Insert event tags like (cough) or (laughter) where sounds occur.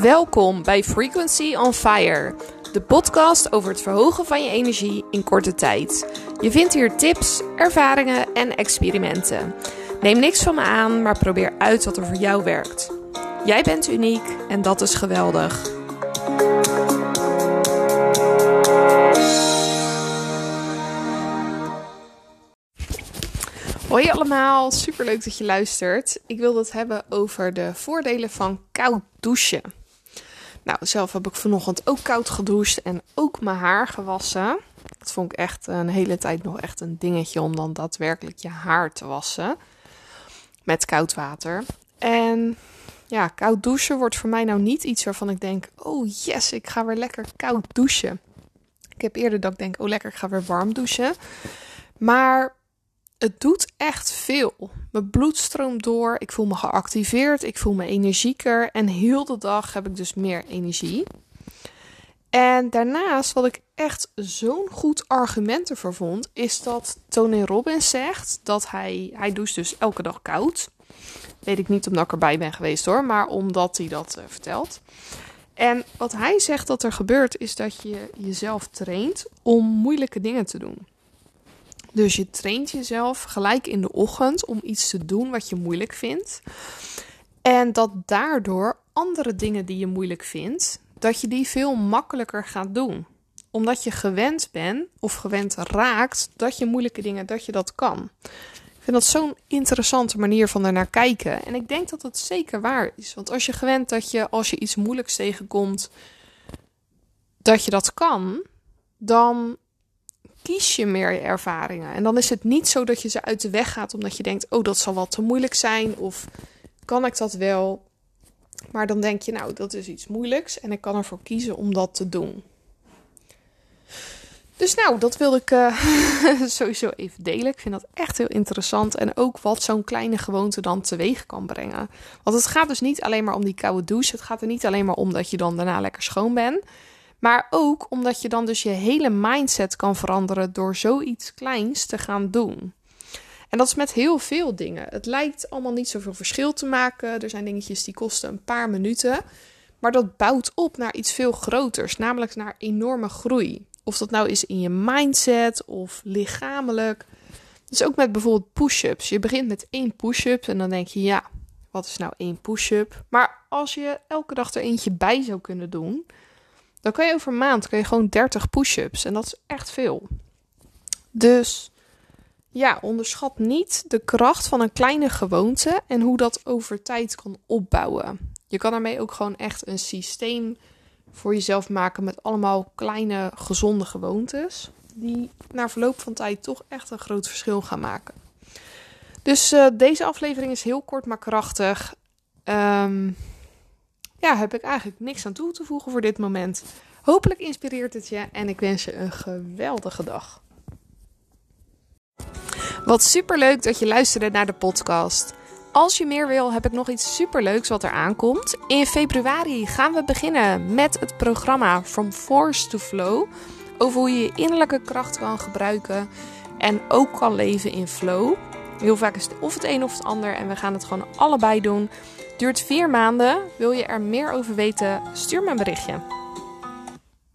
Welkom bij Frequency on Fire, de podcast over het verhogen van je energie in korte tijd. Je vindt hier tips, ervaringen en experimenten. Neem niks van me aan, maar probeer uit wat er voor jou werkt. Jij bent uniek en dat is geweldig. Hoi allemaal, super leuk dat je luistert. Ik wil het hebben over de voordelen van koud douchen. Nou, zelf heb ik vanochtend ook koud gedoucht en ook mijn haar gewassen. Dat vond ik echt een hele tijd nog echt een dingetje om dan daadwerkelijk je haar te wassen met koud water. En ja, koud douchen wordt voor mij nou niet iets waarvan ik denk: oh yes, ik ga weer lekker koud douchen. Ik heb eerder dat ik denk: oh lekker, ik ga weer warm douchen. Maar het doet echt veel. Mijn bloed stroomt door, ik voel me geactiveerd, ik voel me energieker en heel de dag heb ik dus meer energie. En daarnaast, wat ik echt zo'n goed argument ervoor vond, is dat Tony Robbins zegt dat hij, hij doucht dus elke dag koud. Weet ik niet omdat ik erbij ben geweest hoor, maar omdat hij dat uh, vertelt. En wat hij zegt dat er gebeurt, is dat je jezelf traint om moeilijke dingen te doen. Dus je traint jezelf gelijk in de ochtend om iets te doen wat je moeilijk vindt. En dat daardoor andere dingen die je moeilijk vindt, dat je die veel makkelijker gaat doen. Omdat je gewend bent of gewend raakt dat je moeilijke dingen, dat je dat kan. Ik vind dat zo'n interessante manier van er naar kijken. En ik denk dat het zeker waar is. Want als je gewend dat je als je iets moeilijks tegenkomt, dat je dat kan, dan kies je meer ervaringen. En dan is het niet zo dat je ze uit de weg gaat omdat je denkt: oh, dat zal wel te moeilijk zijn. Of kan ik dat wel? Maar dan denk je: nou, dat is iets moeilijks en ik kan ervoor kiezen om dat te doen. Dus nou, dat wilde ik uh, (laughs) sowieso even delen. Ik vind dat echt heel interessant. En ook wat zo'n kleine gewoonte dan teweeg kan brengen. Want het gaat dus niet alleen maar om die koude douche. Het gaat er niet alleen maar om dat je dan daarna lekker schoon bent. Maar ook omdat je dan dus je hele mindset kan veranderen door zoiets kleins te gaan doen. En dat is met heel veel dingen. Het lijkt allemaal niet zoveel verschil te maken. Er zijn dingetjes die kosten een paar minuten. Maar dat bouwt op naar iets veel groters, namelijk naar enorme groei. Of dat nou is in je mindset of lichamelijk. Dus ook met bijvoorbeeld push-ups. Je begint met één push-up en dan denk je, ja, wat is nou één push-up? Maar als je elke dag er eentje bij zou kunnen doen, dan kan je over een maand kan je gewoon 30 push-ups. En dat is echt veel. Dus ja, onderschat niet de kracht van een kleine gewoonte en hoe dat over tijd kan opbouwen. Je kan daarmee ook gewoon echt een systeem voor jezelf maken met allemaal kleine gezonde gewoontes. Die na verloop van tijd toch echt een groot verschil gaan maken. Dus uh, deze aflevering is heel kort maar krachtig. Um, ja, heb ik eigenlijk niks aan toe te voegen voor dit moment. Hopelijk inspireert het je en ik wens je een geweldige dag. Wat super leuk dat je luisterde naar de podcast. Als je meer wil, heb ik nog iets superleuks wat er aankomt. In februari gaan we beginnen met het programma From Force to Flow. Over hoe je je innerlijke kracht kan gebruiken en ook kan leven in flow. Heel vaak is het of het een of het ander en we gaan het gewoon allebei doen. Duurt vier maanden. Wil je er meer over weten? Stuur me een berichtje.